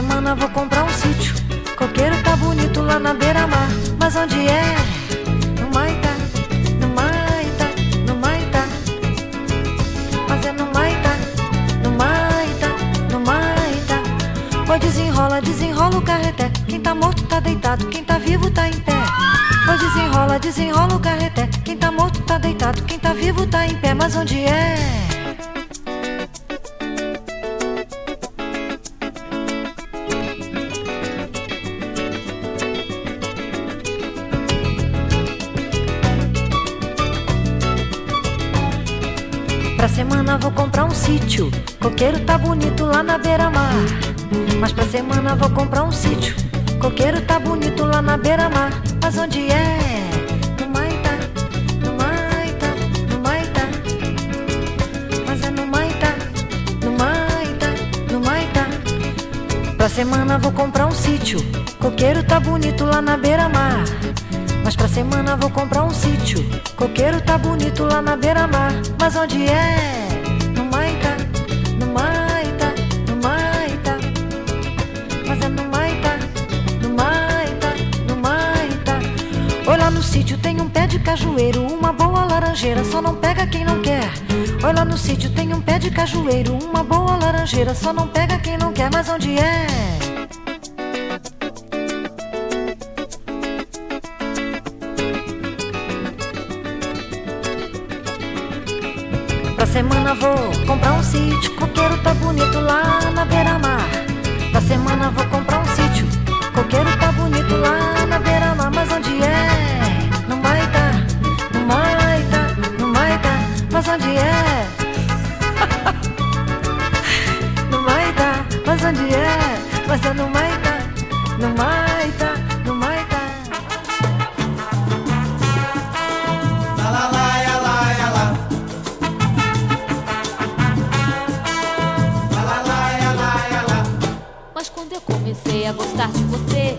semana vou comprar um sítio. Coqueiro tá bonito lá na beira-mar. Mas onde é? No Maitá, no Maitá, no Maitá. Mas é no Maitá, no Maitá, no Maitá. Oi, desenrola, desenrola o carreté. Quem tá morto tá deitado, quem tá vivo tá em pé. Oi, desenrola, desenrola o carreté. Quem tá morto tá deitado, quem tá vivo tá em pé. Mas onde é? Semana vou comprar um sítio. Coqueiro tá bonito lá na beira-mar. Mas pra semana vou comprar um sítio. Coqueiro tá bonito lá na beira-mar. Mas onde é? No Maitá, no Maitá, no Maitá. Mas é no Maitá, no Maitá, no Maitá. Pra semana vou comprar um sítio. Coqueiro tá bonito lá na beira-mar. Mas pra semana vou comprar um sítio. Coqueiro tá bonito lá na beira-mar. Mas onde é? Cajueiro, uma boa laranjeira, só não pega quem não quer. Oi, lá no sítio tem um pé de cajueiro, uma boa laranjeira, só não pega quem não quer. Mas onde é? Pra semana vou comprar um sítio, coqueiro tá bonito lá na beira-mar. Pra semana vou comprar um sítio, coqueiro tá bonito lá na beira-mar. Mas no Maitá, no Maitá, no Maitá. Mas quando eu comecei a gostar de você,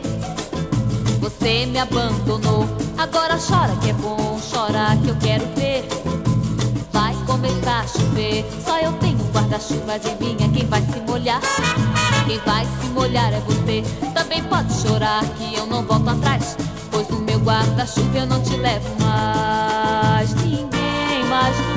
você me abandonou. Agora chora que é bom, chora que eu quero ver. Vai começar a chover, só eu tenho guarda-chuva, adivinha quem vai se molhar? Quem vai se molhar é você. Também pode chorar que eu não volto atrás, pois no meu guarda-chuva eu não te levo mais. Ninguém mais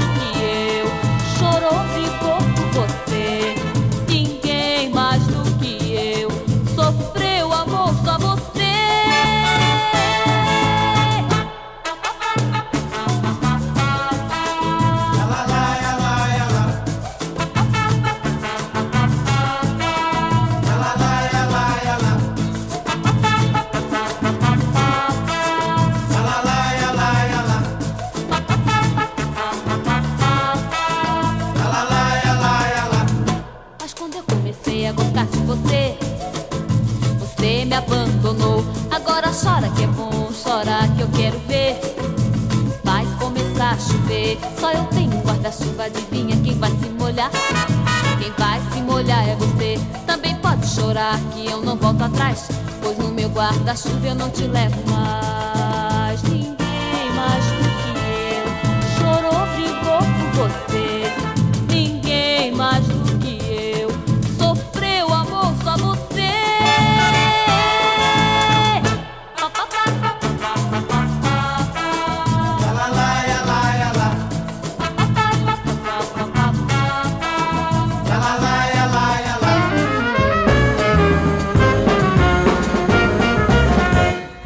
só eu tenho guarda-chuva, adivinha quem vai se molhar? Quem vai se molhar é você. Também pode chorar que eu não volto atrás, pois no meu guarda-chuva eu não te levo mais.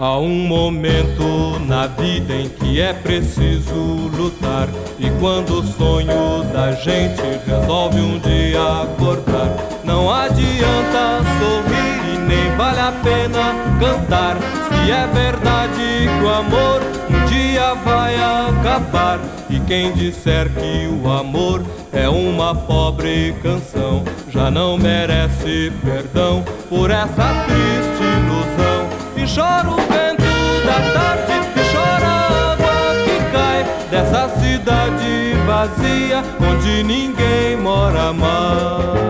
Há um momento na vida em que é preciso lutar. E quando o sonho da gente resolve um dia acordar, não adianta sorrir e nem vale a pena cantar. Se é verdade que o amor um dia vai acabar. E quem disser que o amor é uma pobre canção, já não merece perdão por essa triste ilusão chora o vento da tarde, que chora a água que cai dessa cidade vazia onde ninguém mora mais.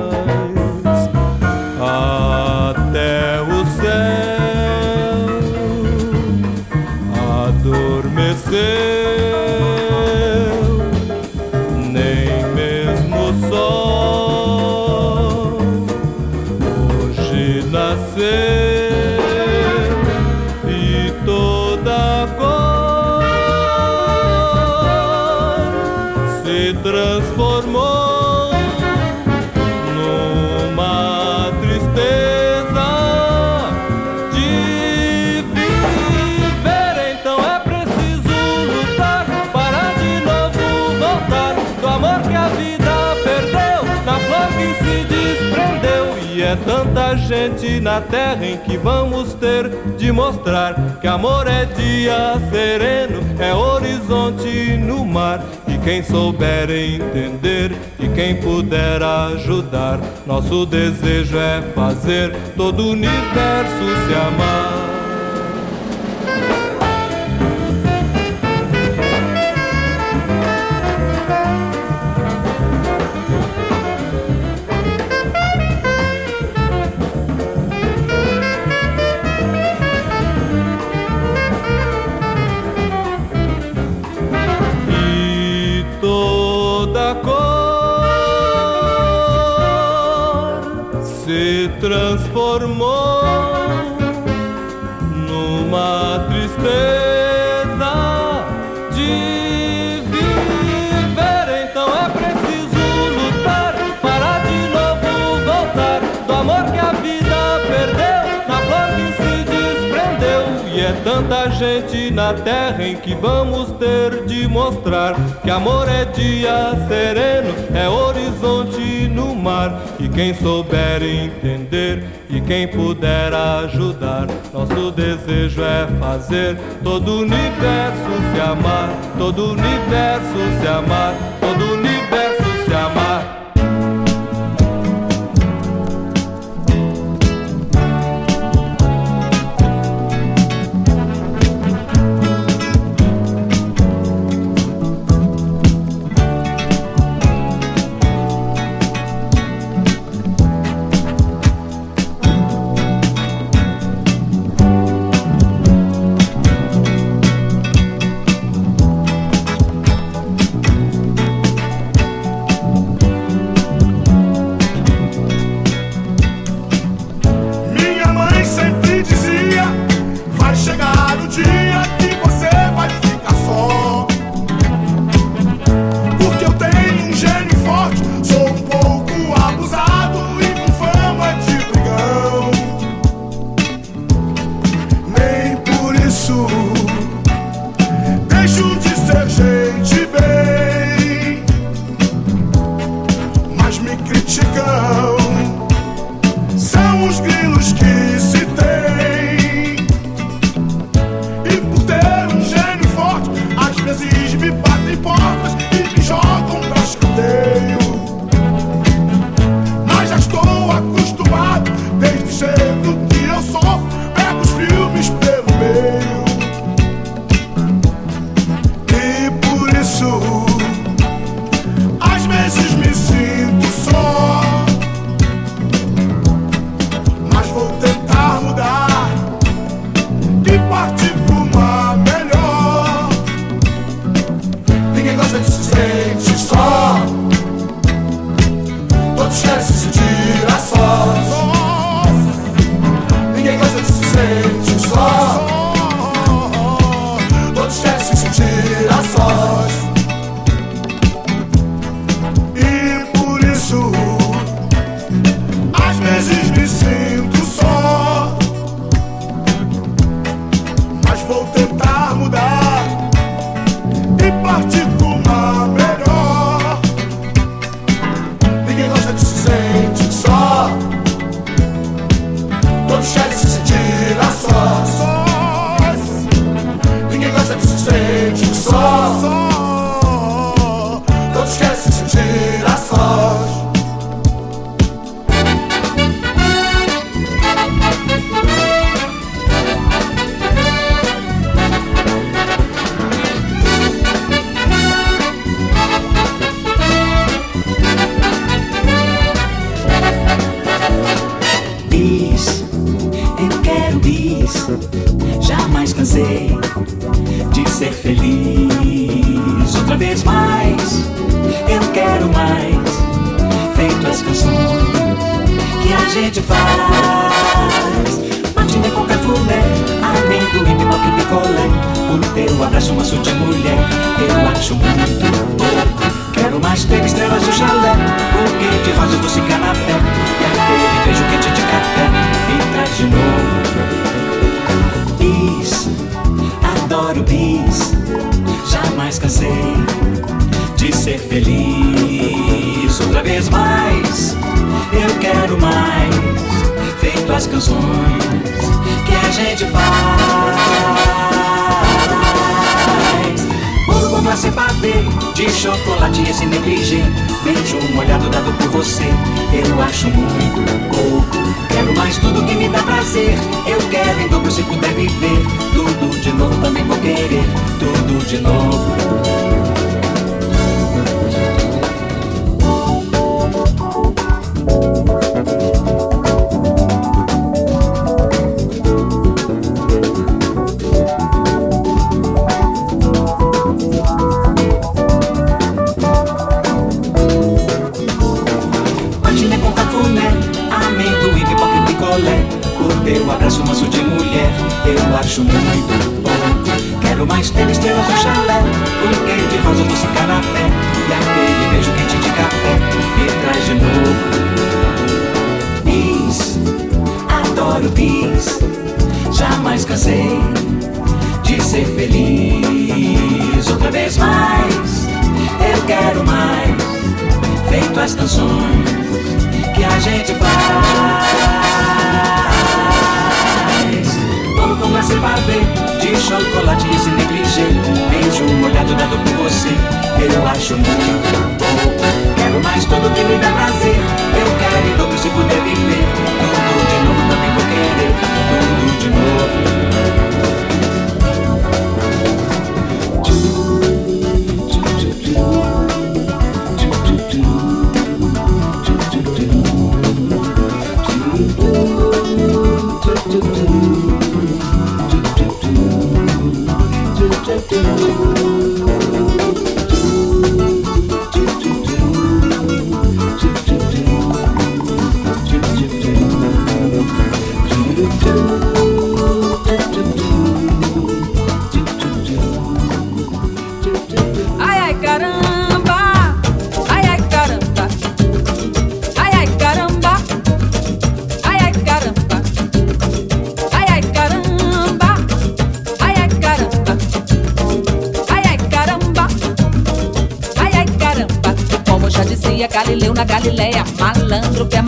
Na terra em que vamos ter de mostrar que amor é dia sereno, é horizonte no mar. E quem souber entender e quem puder ajudar, nosso desejo é fazer todo o universo se amar. Tanta gente na terra em que vamos ter de mostrar que amor é dia sereno, é horizonte no mar. E quem souber entender e quem puder ajudar, nosso desejo é fazer todo o universo se amar, todo o universo se amar,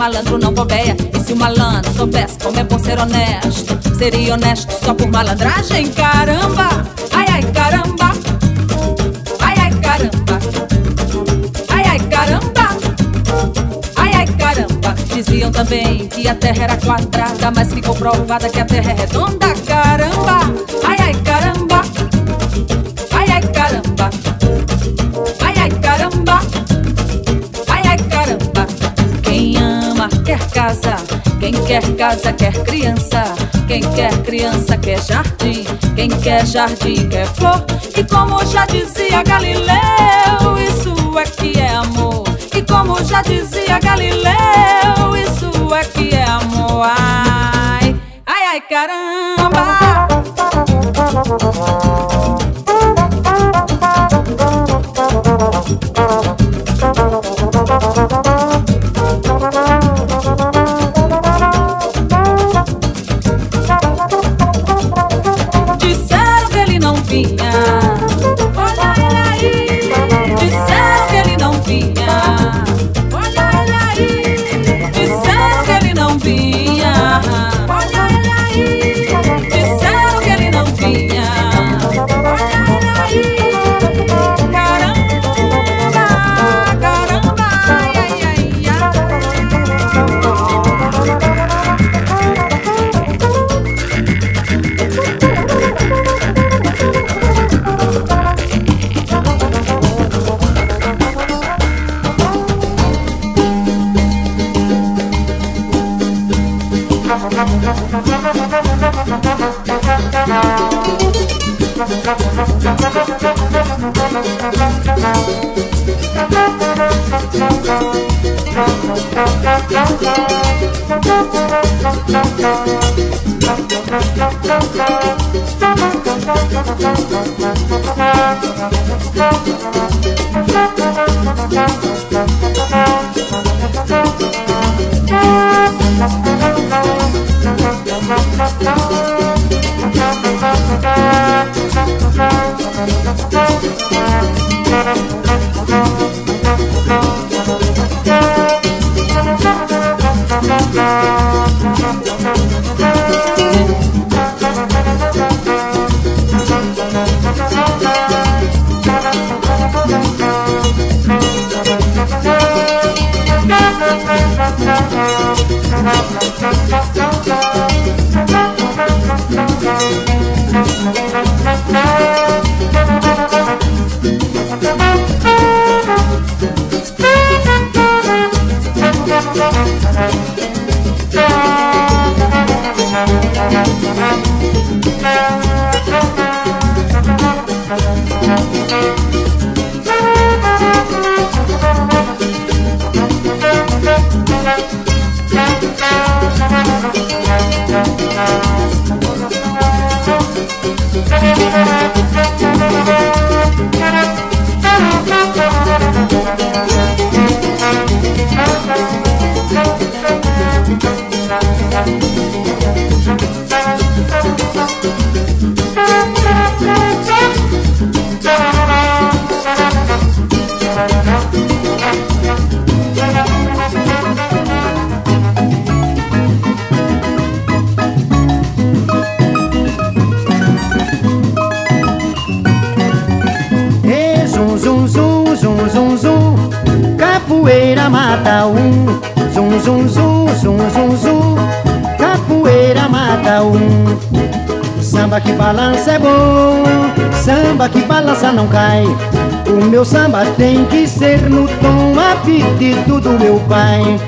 malandro não bobeia. E se o malandro soubesse como é bom ser honesto, seria honesto só por malandragem? Caramba! Ai, ai, caramba! Ai, ai, caramba! Ai, ai, caramba! Ai, ai, caramba! Diziam também que a terra era quadrada, mas ficou provada que a terra é redonda. Caramba! Ai, quer casa quer criança, quem quer criança quer jardim, quem quer jardim quer flor. E como já dizia Galileu, isso é que é amor. E como já dizia Galileu, isso é que é amor. Ai, ai, ai caramba. no, no, mata um, zum zum zum zum zum zum, capoeira mata um. Samba que balança é bom, samba que balança não cai. O meu samba tem que ser no tom apetito do meu pai.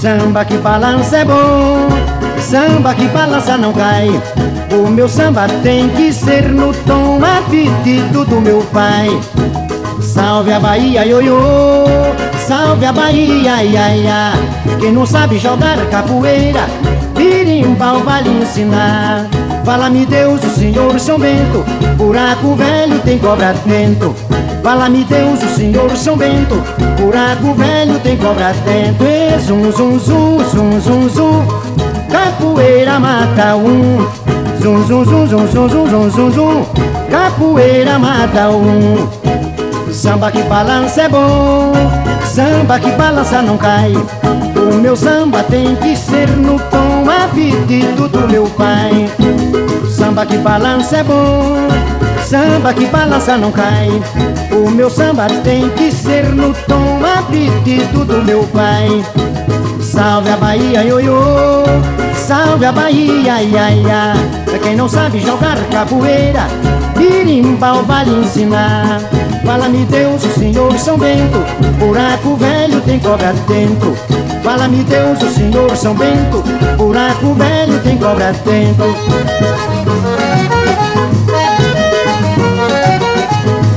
Samba que balança é bom, samba que balança não cai. O meu samba tem que ser no tom apetito do meu pai. Salve a Bahia, ioiô, salve a Bahia, ia, ia. Quem não sabe jogar capoeira, birimbau vai lhe ensinar. Fala-me Deus, o Senhor São Bento, buraco velho tem cobra dentro. Fala-me Deus, o Senhor São Bento, buraco velho tem cobra dentro. E zum, zum, zum, zum, zum, zum, capoeira mata um. Zum, zum, zum, zum, zum, zum, zum, zum, zum, capoeira mata um. Samba que balança é bom, samba que balança não cai. O meu samba tem que ser no tom a pedido do meu pai. Samba que balança é bom, samba que balança não cai. O meu samba tem que ser no tom a pedido do meu pai. Salve a Bahia, ioiô, salve a Bahia, ia, ia. Pra quem não sabe jogar capoeira, birimbau vai lhe ensinar. Fala-me Deus, o Senhor São Bento, buraco velho tem cobra dentro. Fala-me Deus, o Senhor São Bento, buraco velho tem cobra dentro.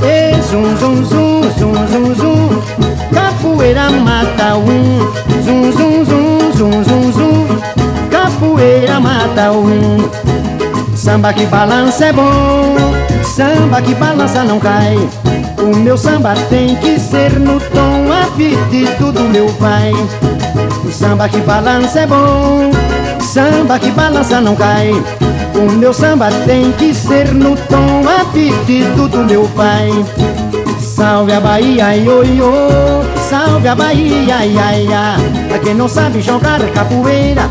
E zum zum zum zum zum zum, capoeira mata um. Zum zum zum zum zum zum, capoeira mata um. Samba que balança é bom, samba que balança não cai. O meu samba tem que ser no tom a pedido do meu pai. O samba que balança é bom, samba que balança não cai. O meu samba tem que ser no tom a pedido do meu pai. Salve a Bahia, ioiô, salve a Bahia, ia, ia. Pra quem não sabe jogar capoeira,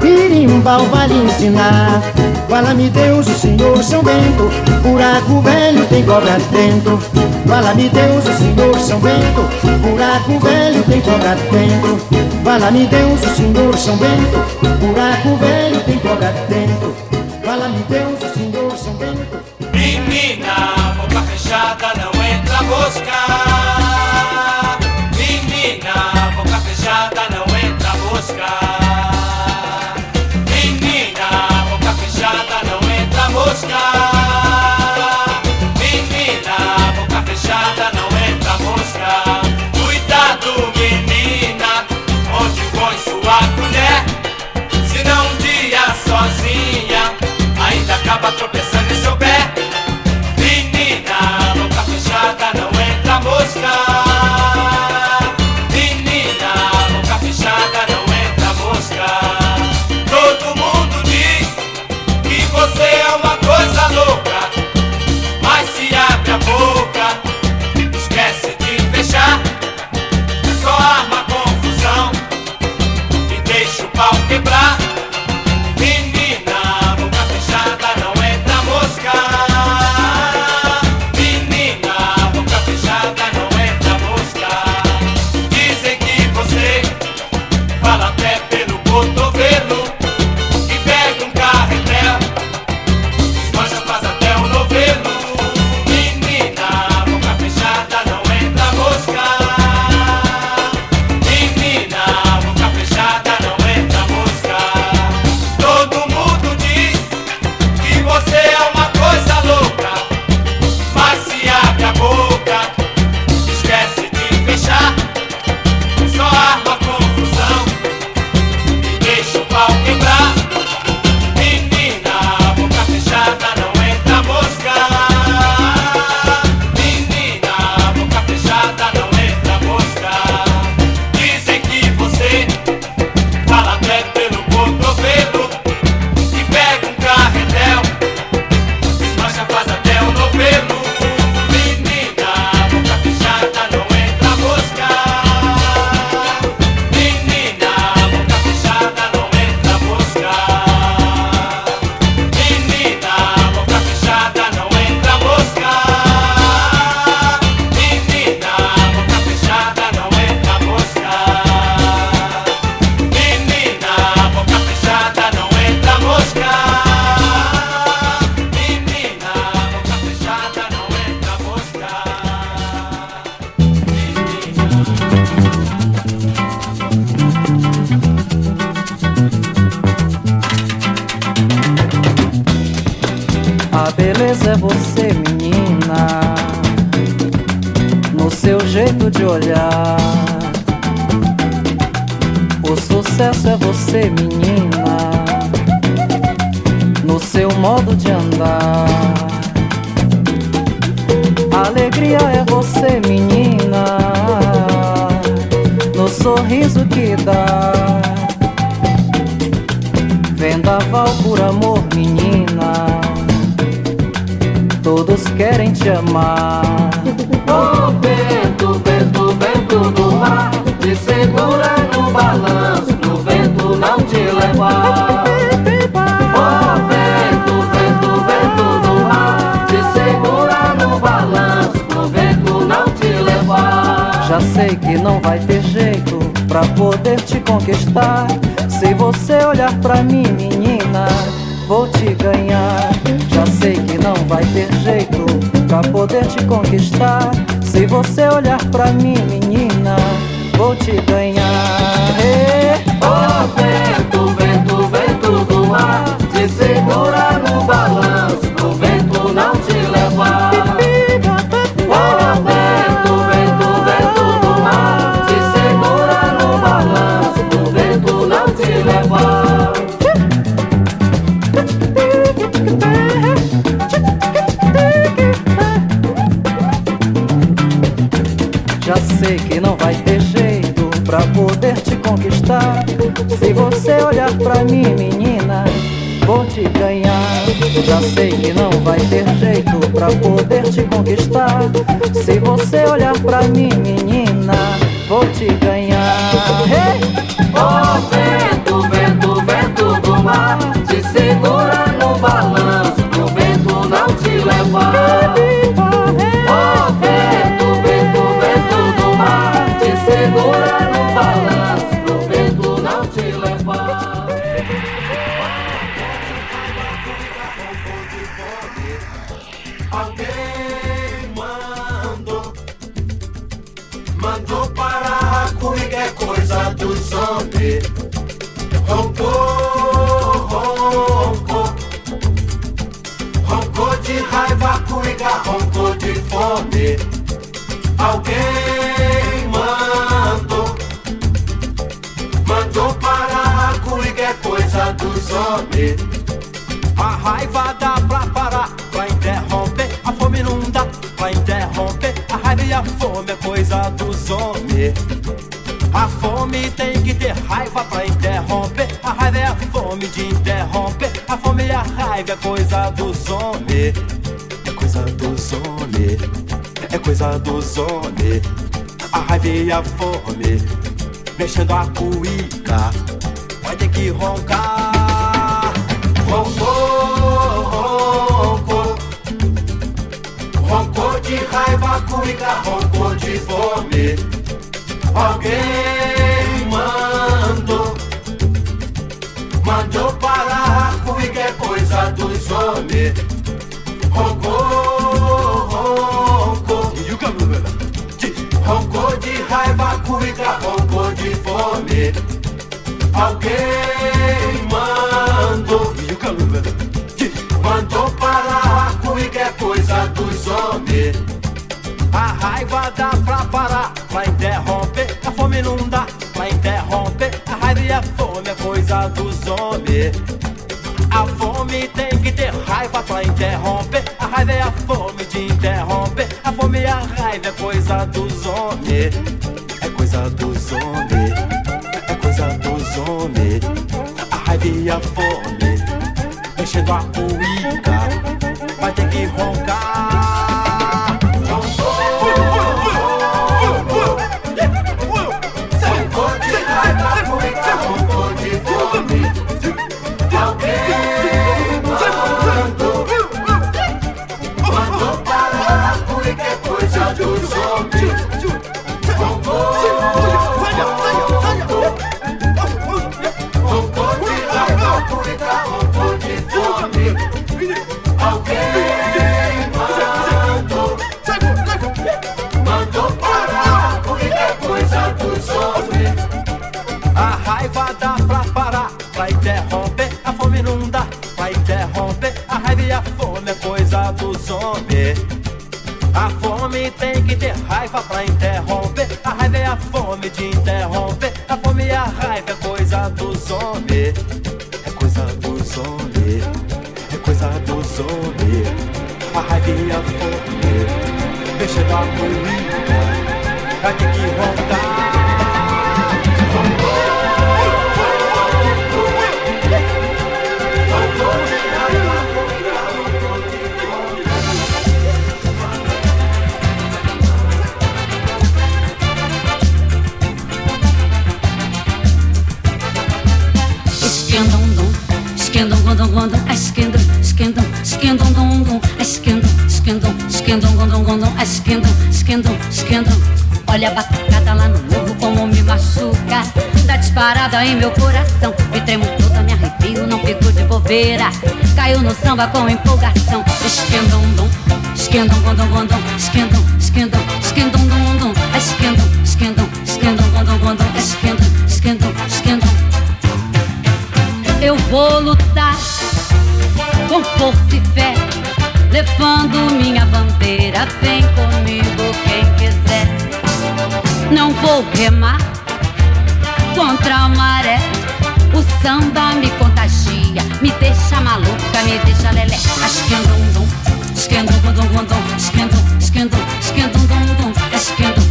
birimbau vai lhe ensinar. Fala-me Deus, o Senhor São Bento, buraco velho tem cobra dentro. Fala-me Deus, o Senhor São Bento, buraco velho tem cobra dentro. Fala-me Deus, o Senhor São Bento, buraco velho tem cobra dentro. Fala-me Deus, o Senhor São Bento. Menina, boca fechada não entra mosca. drop. de olhar. O sucesso é você, menina, no seu modo de andar. Alegria é você, menina, no sorriso que dá. Vendaval por amor, menina, todos querem te amar vento, vento, vento do mar, te segurar no balanço, O vento não te levar. Oh, vento, vento, vento do mar, te segurar no balanço, O vento não te levar. Já sei que não vai ter jeito pra poder te conquistar, se você olhar pra mim, menina vou te ganhar. Já sei que não vai ter jeito pra poder te conquistar. Se você olhar pra mim, menina, vou te ganhar. Oh, vento, vento, vento do ar, te segura. Se você olhar pra mim, coisa dos homens. A fome tem que ter raiva pra interromper. A raiva é a fome de interromper. A fome e a raiva é coisa dos homens. É coisa dos homens. É coisa dos homens. A raiva e a fome. Mexendo a cuica Vai ter que roncar. Roncou, roncou. Roncou de raiva, cuica roncou de fome. Alguém mandou, mandou parar a cuíca, é coisa dos homens. Roncou, roncou. Roncou de raiva, cuica, roncou de fome. Alguém mandou. Mandou parar a cuica, é coisa dos homens. A raiva dá homens. A fome tem que ter raiva pra interromper. A raiva é a fome de interromper. A fome e a raiva é coisa dos homens. É coisa dos homens. Tem que ter raiva pra interromper. A raiva é a fome de interromper. A fome e a raiva é coisa dos homens. É coisa dos homens. É coisa dos homens. A raiva e a fome. Deixa da comida. Vai ter que roncar. Esquendam, gondom, gondom, esquendam. Olha a batucada lá no morro como me machuca. Dá disparada em meu coração. Me tremo toda, me arrepio, não fico de bobeira. Caiu no samba com empolgação. Esquendam, dum, esquendam, gondom, gondom, esquendam, esquendam, esquendam, esquendam. Eu vou lutar com força e fé, levando minha bandeira. Vem comigo quem quiser. Não vou remar contra a maré. O samba me contagia, me deixa maluca, me deixa lelé. Esquendam, dum, esquendam, gondom, gondom, esquendam, esquendam, esquendam, dum, dum, gondom, esquendam,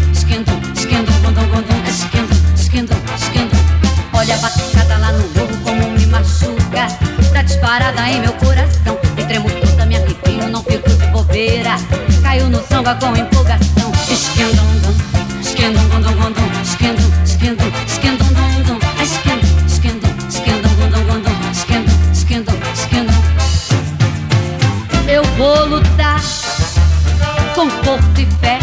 esquendam, esquendam. Olha a batucada lá no morro como me machuca Tá disparada em meu coração Me tremo Caiu no samba com empolgação. Esquendam, dum, esquendam, dum, dum esquendam, esquendam, gondom, gondom Esquendam, esquendam, esquendam Eu vou lutar com força e fé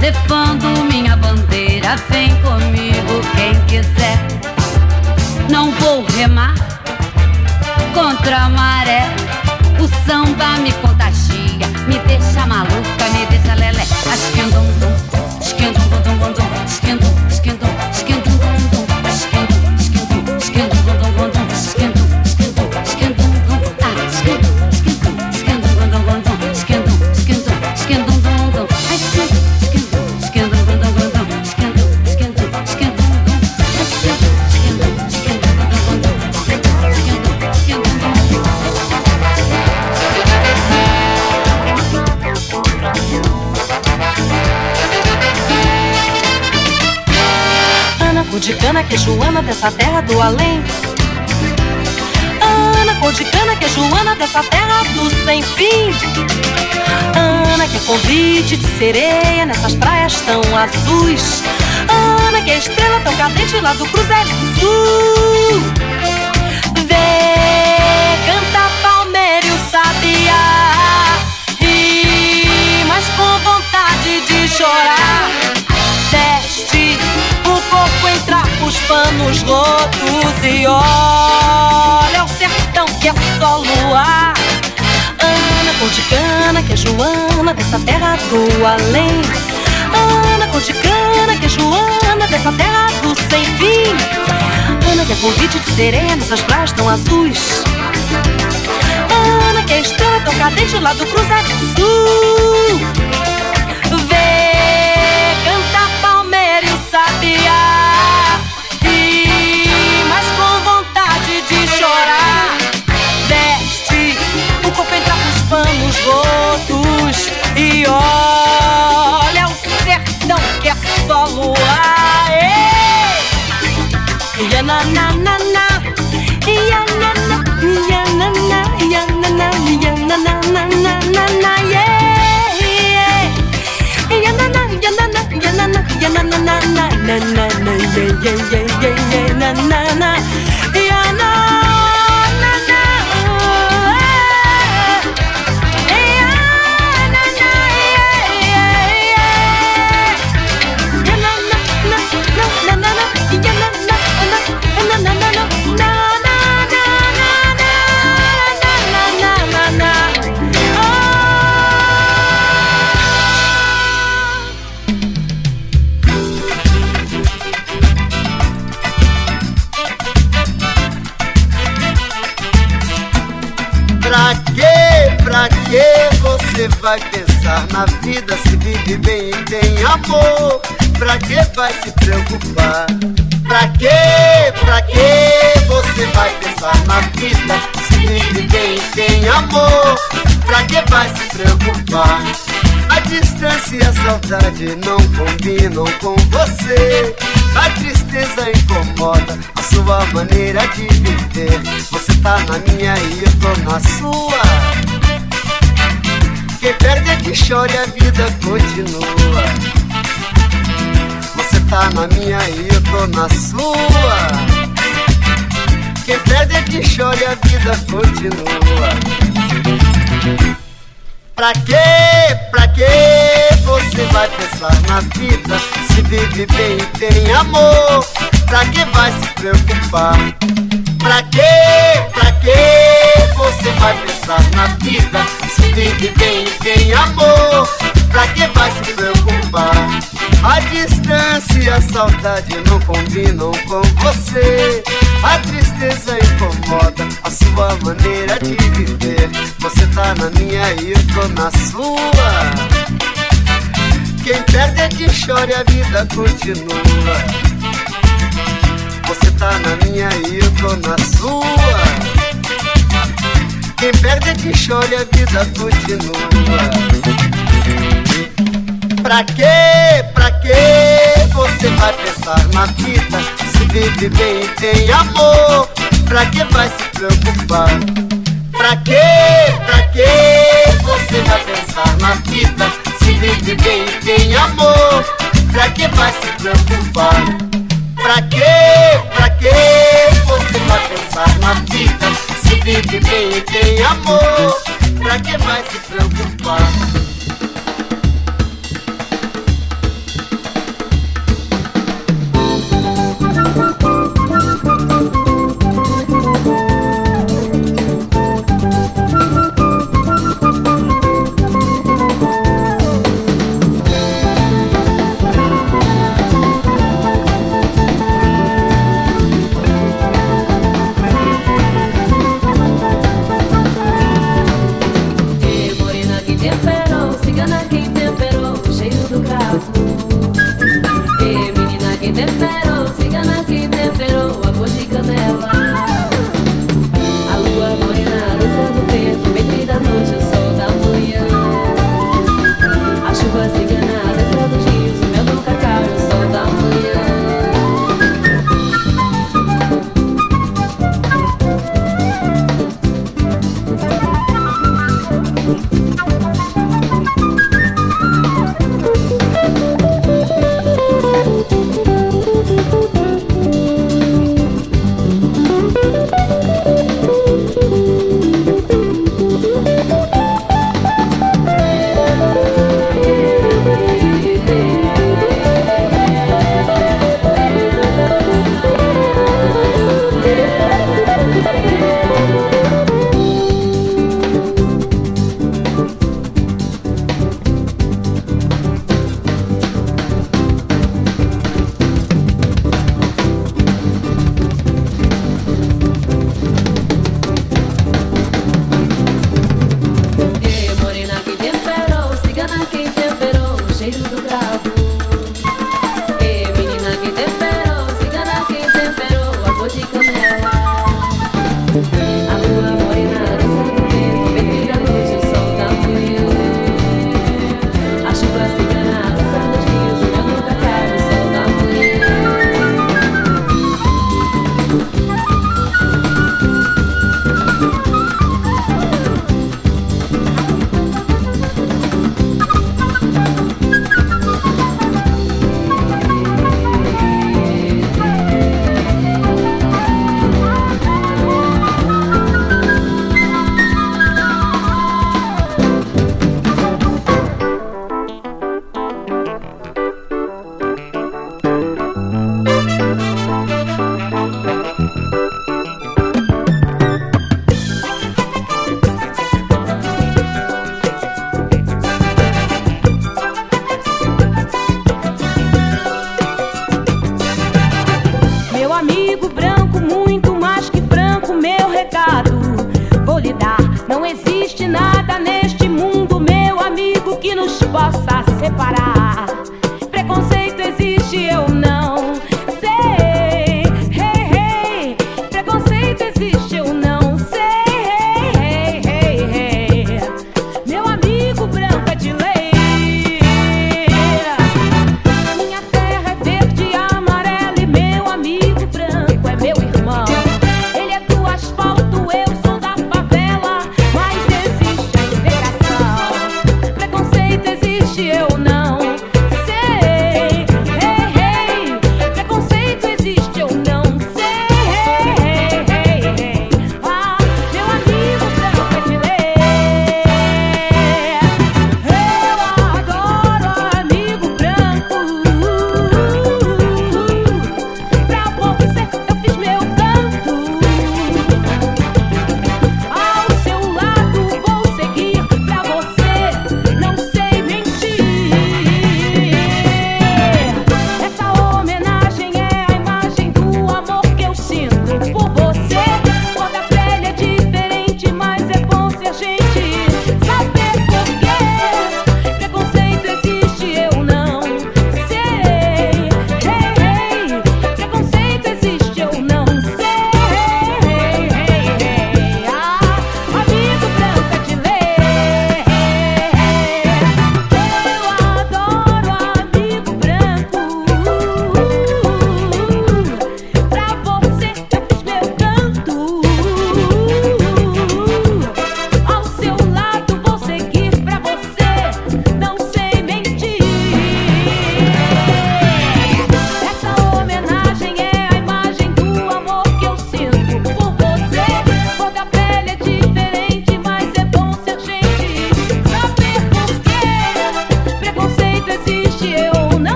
Levando minha bandeira. Vem comigo quem quiser. Não vou remar contra a maré. O samba me contagia, me deixa maluca, me deixa lelé. Esquendam, dum, esquendam, Ana Cudicana, queixuana dessa terra do além. Ana cor de cana que é Joana dessa terra do sem fim. Ana que é convite de sereia nessas praias tão azuis. Ana que é estrela tão cadente lá do Cruzeiro do Sul. Vê, canta palmeiro sabia. E mas com vontade de chorar. Trapos, panos rotos e olha o sertão que é só luar. Ana cor de cana que é Joana dessa terra do além. Ana cor de cana que é Joana dessa terra do sem fim. Ana que é convite de sereia nessas praias tão azuis. Ana que é estrela tão cadente lá do Cruzeiro do Sul. Na na. Vai pensar na vida se vive bem e tem amor? Pra que vai se preocupar? Pra que, pra que você vai pensar na vida se vive bem e tem amor? Pra que vai se preocupar? A distância e a saudade não combinam com você. A tristeza incomoda a sua maneira de viver. Você tá na minha e eu tô na sua. Quem perde é que chora e a vida continua. Você tá na minha e eu tô na sua. Quem perde é que chora e a vida continua. Pra que, pra que você vai pensar na vida se vive bem e tem amor? Pra que vai se preocupar? Pra que, pra que você vai pensar na vida se vive bem e tem amor? Pra que vai se preocupar? A distância e a saudade não combinam com você. A tristeza incomoda a sua maneira de viver. Você tá na minha e eu tô na sua. Quem perde é que chora e a vida continua. Você tá na minha e eu tô na sua. Quem perde é que chora e a vida continua. Pra que, pra que você vai pensar na vida se vive bem e tem amor? Pra que vai se preocupar? Pra que, pra que você vai pensar na vida se vive bem e tem amor? Pra que vai se preocupar? Pra que, pra que você vai pensar na vida se vive bem e tem amor? Pra que vai se preocupar?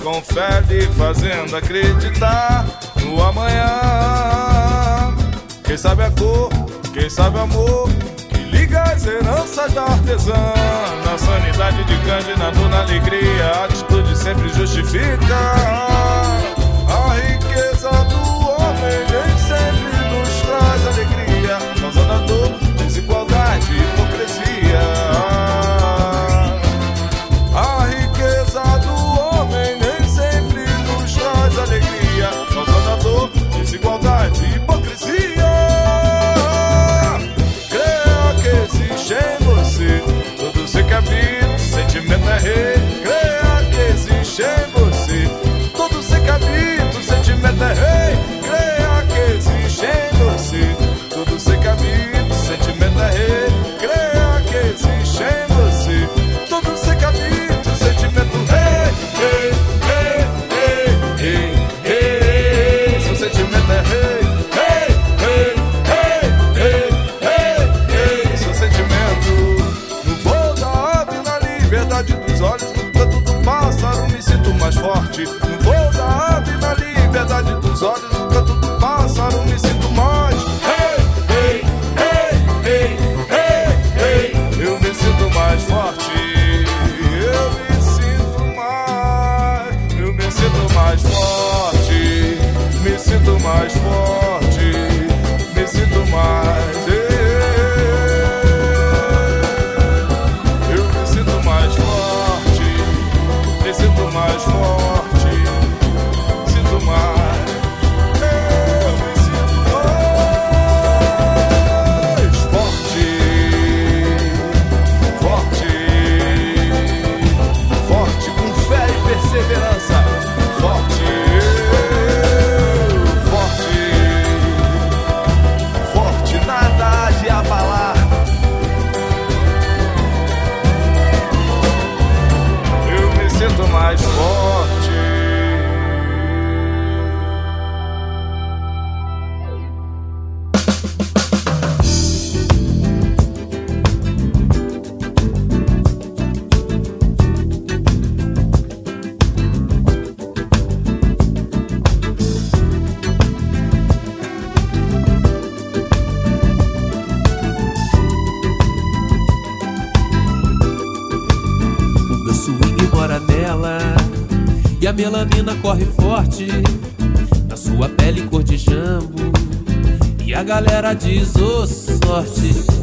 Com fé e fazendo acreditar no amanhã. sabe a cor, quem sabe o amor que liga as heranças da artesã. Na sanidade de Gandhi, na alegria, a atitude sempre justifica a riqueza do homem, nem sempre nos traz alegria, causando a dor,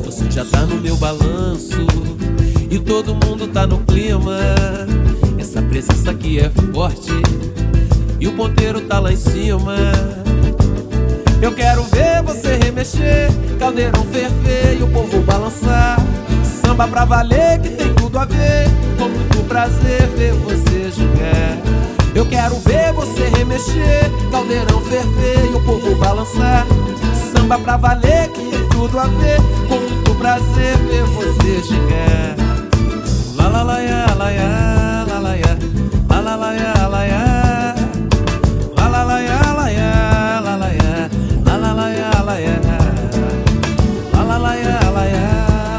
Você já tá no meu balanço E todo mundo tá no clima Essa presença aqui é forte E o ponteiro tá lá em cima eu quero ver você remexer, caldeirão ferver e o povo balançar. Samba pra valer que tem tudo a ver, com muito prazer ver você jogar. Eu quero ver você remexer, caldeirão ferver e o povo balançar. Samba pra valer que tem tudo a ver, com prazer ver você jogar. La la la ya, la ya, la la ya, la la la ya, la ya. La la la ya, la ya, la la ya, la la la ya, la ya. La la la ya, la ya,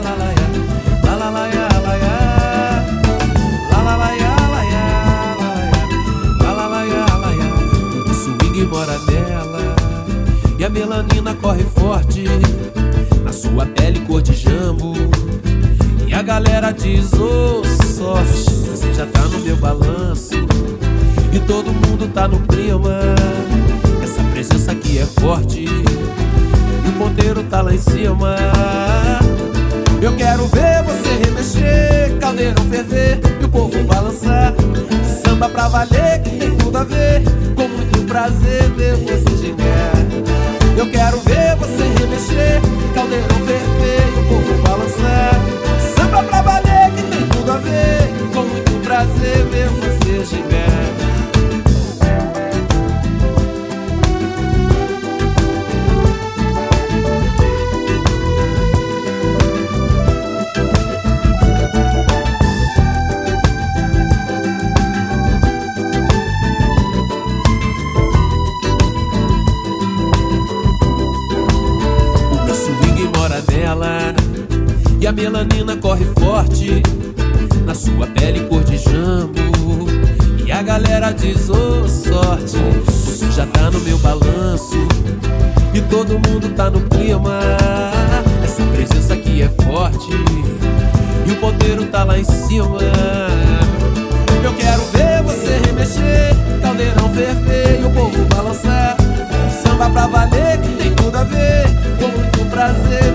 la la ya, la la la ya, la ya. La la la ya, la ya, la la ya, la la la ya, la ya. O swing mora nela e a melanina corre forte na sua pele cor de jambo. E a galera diz, ô sorte, você já tá no meu balanço. E todo mundo tá no clima. Essa presença aqui é forte. E o ponteiro tá lá em cima. Eu quero ver você remexer Caldeirão ferver e o povo balançar. Samba pra valer que tem tudo a ver. Com muito prazer ver você chegar Eu quero ver você remexer Caldeirão ferver e o povo balançar. Samba pra valer que tem tudo a ver Com muito prazer ver você chegar em cima. Eu quero ver você remexer, caldeirão ferver e o povo balançar. Samba pra valer que tem tudo a ver. Com muito prazer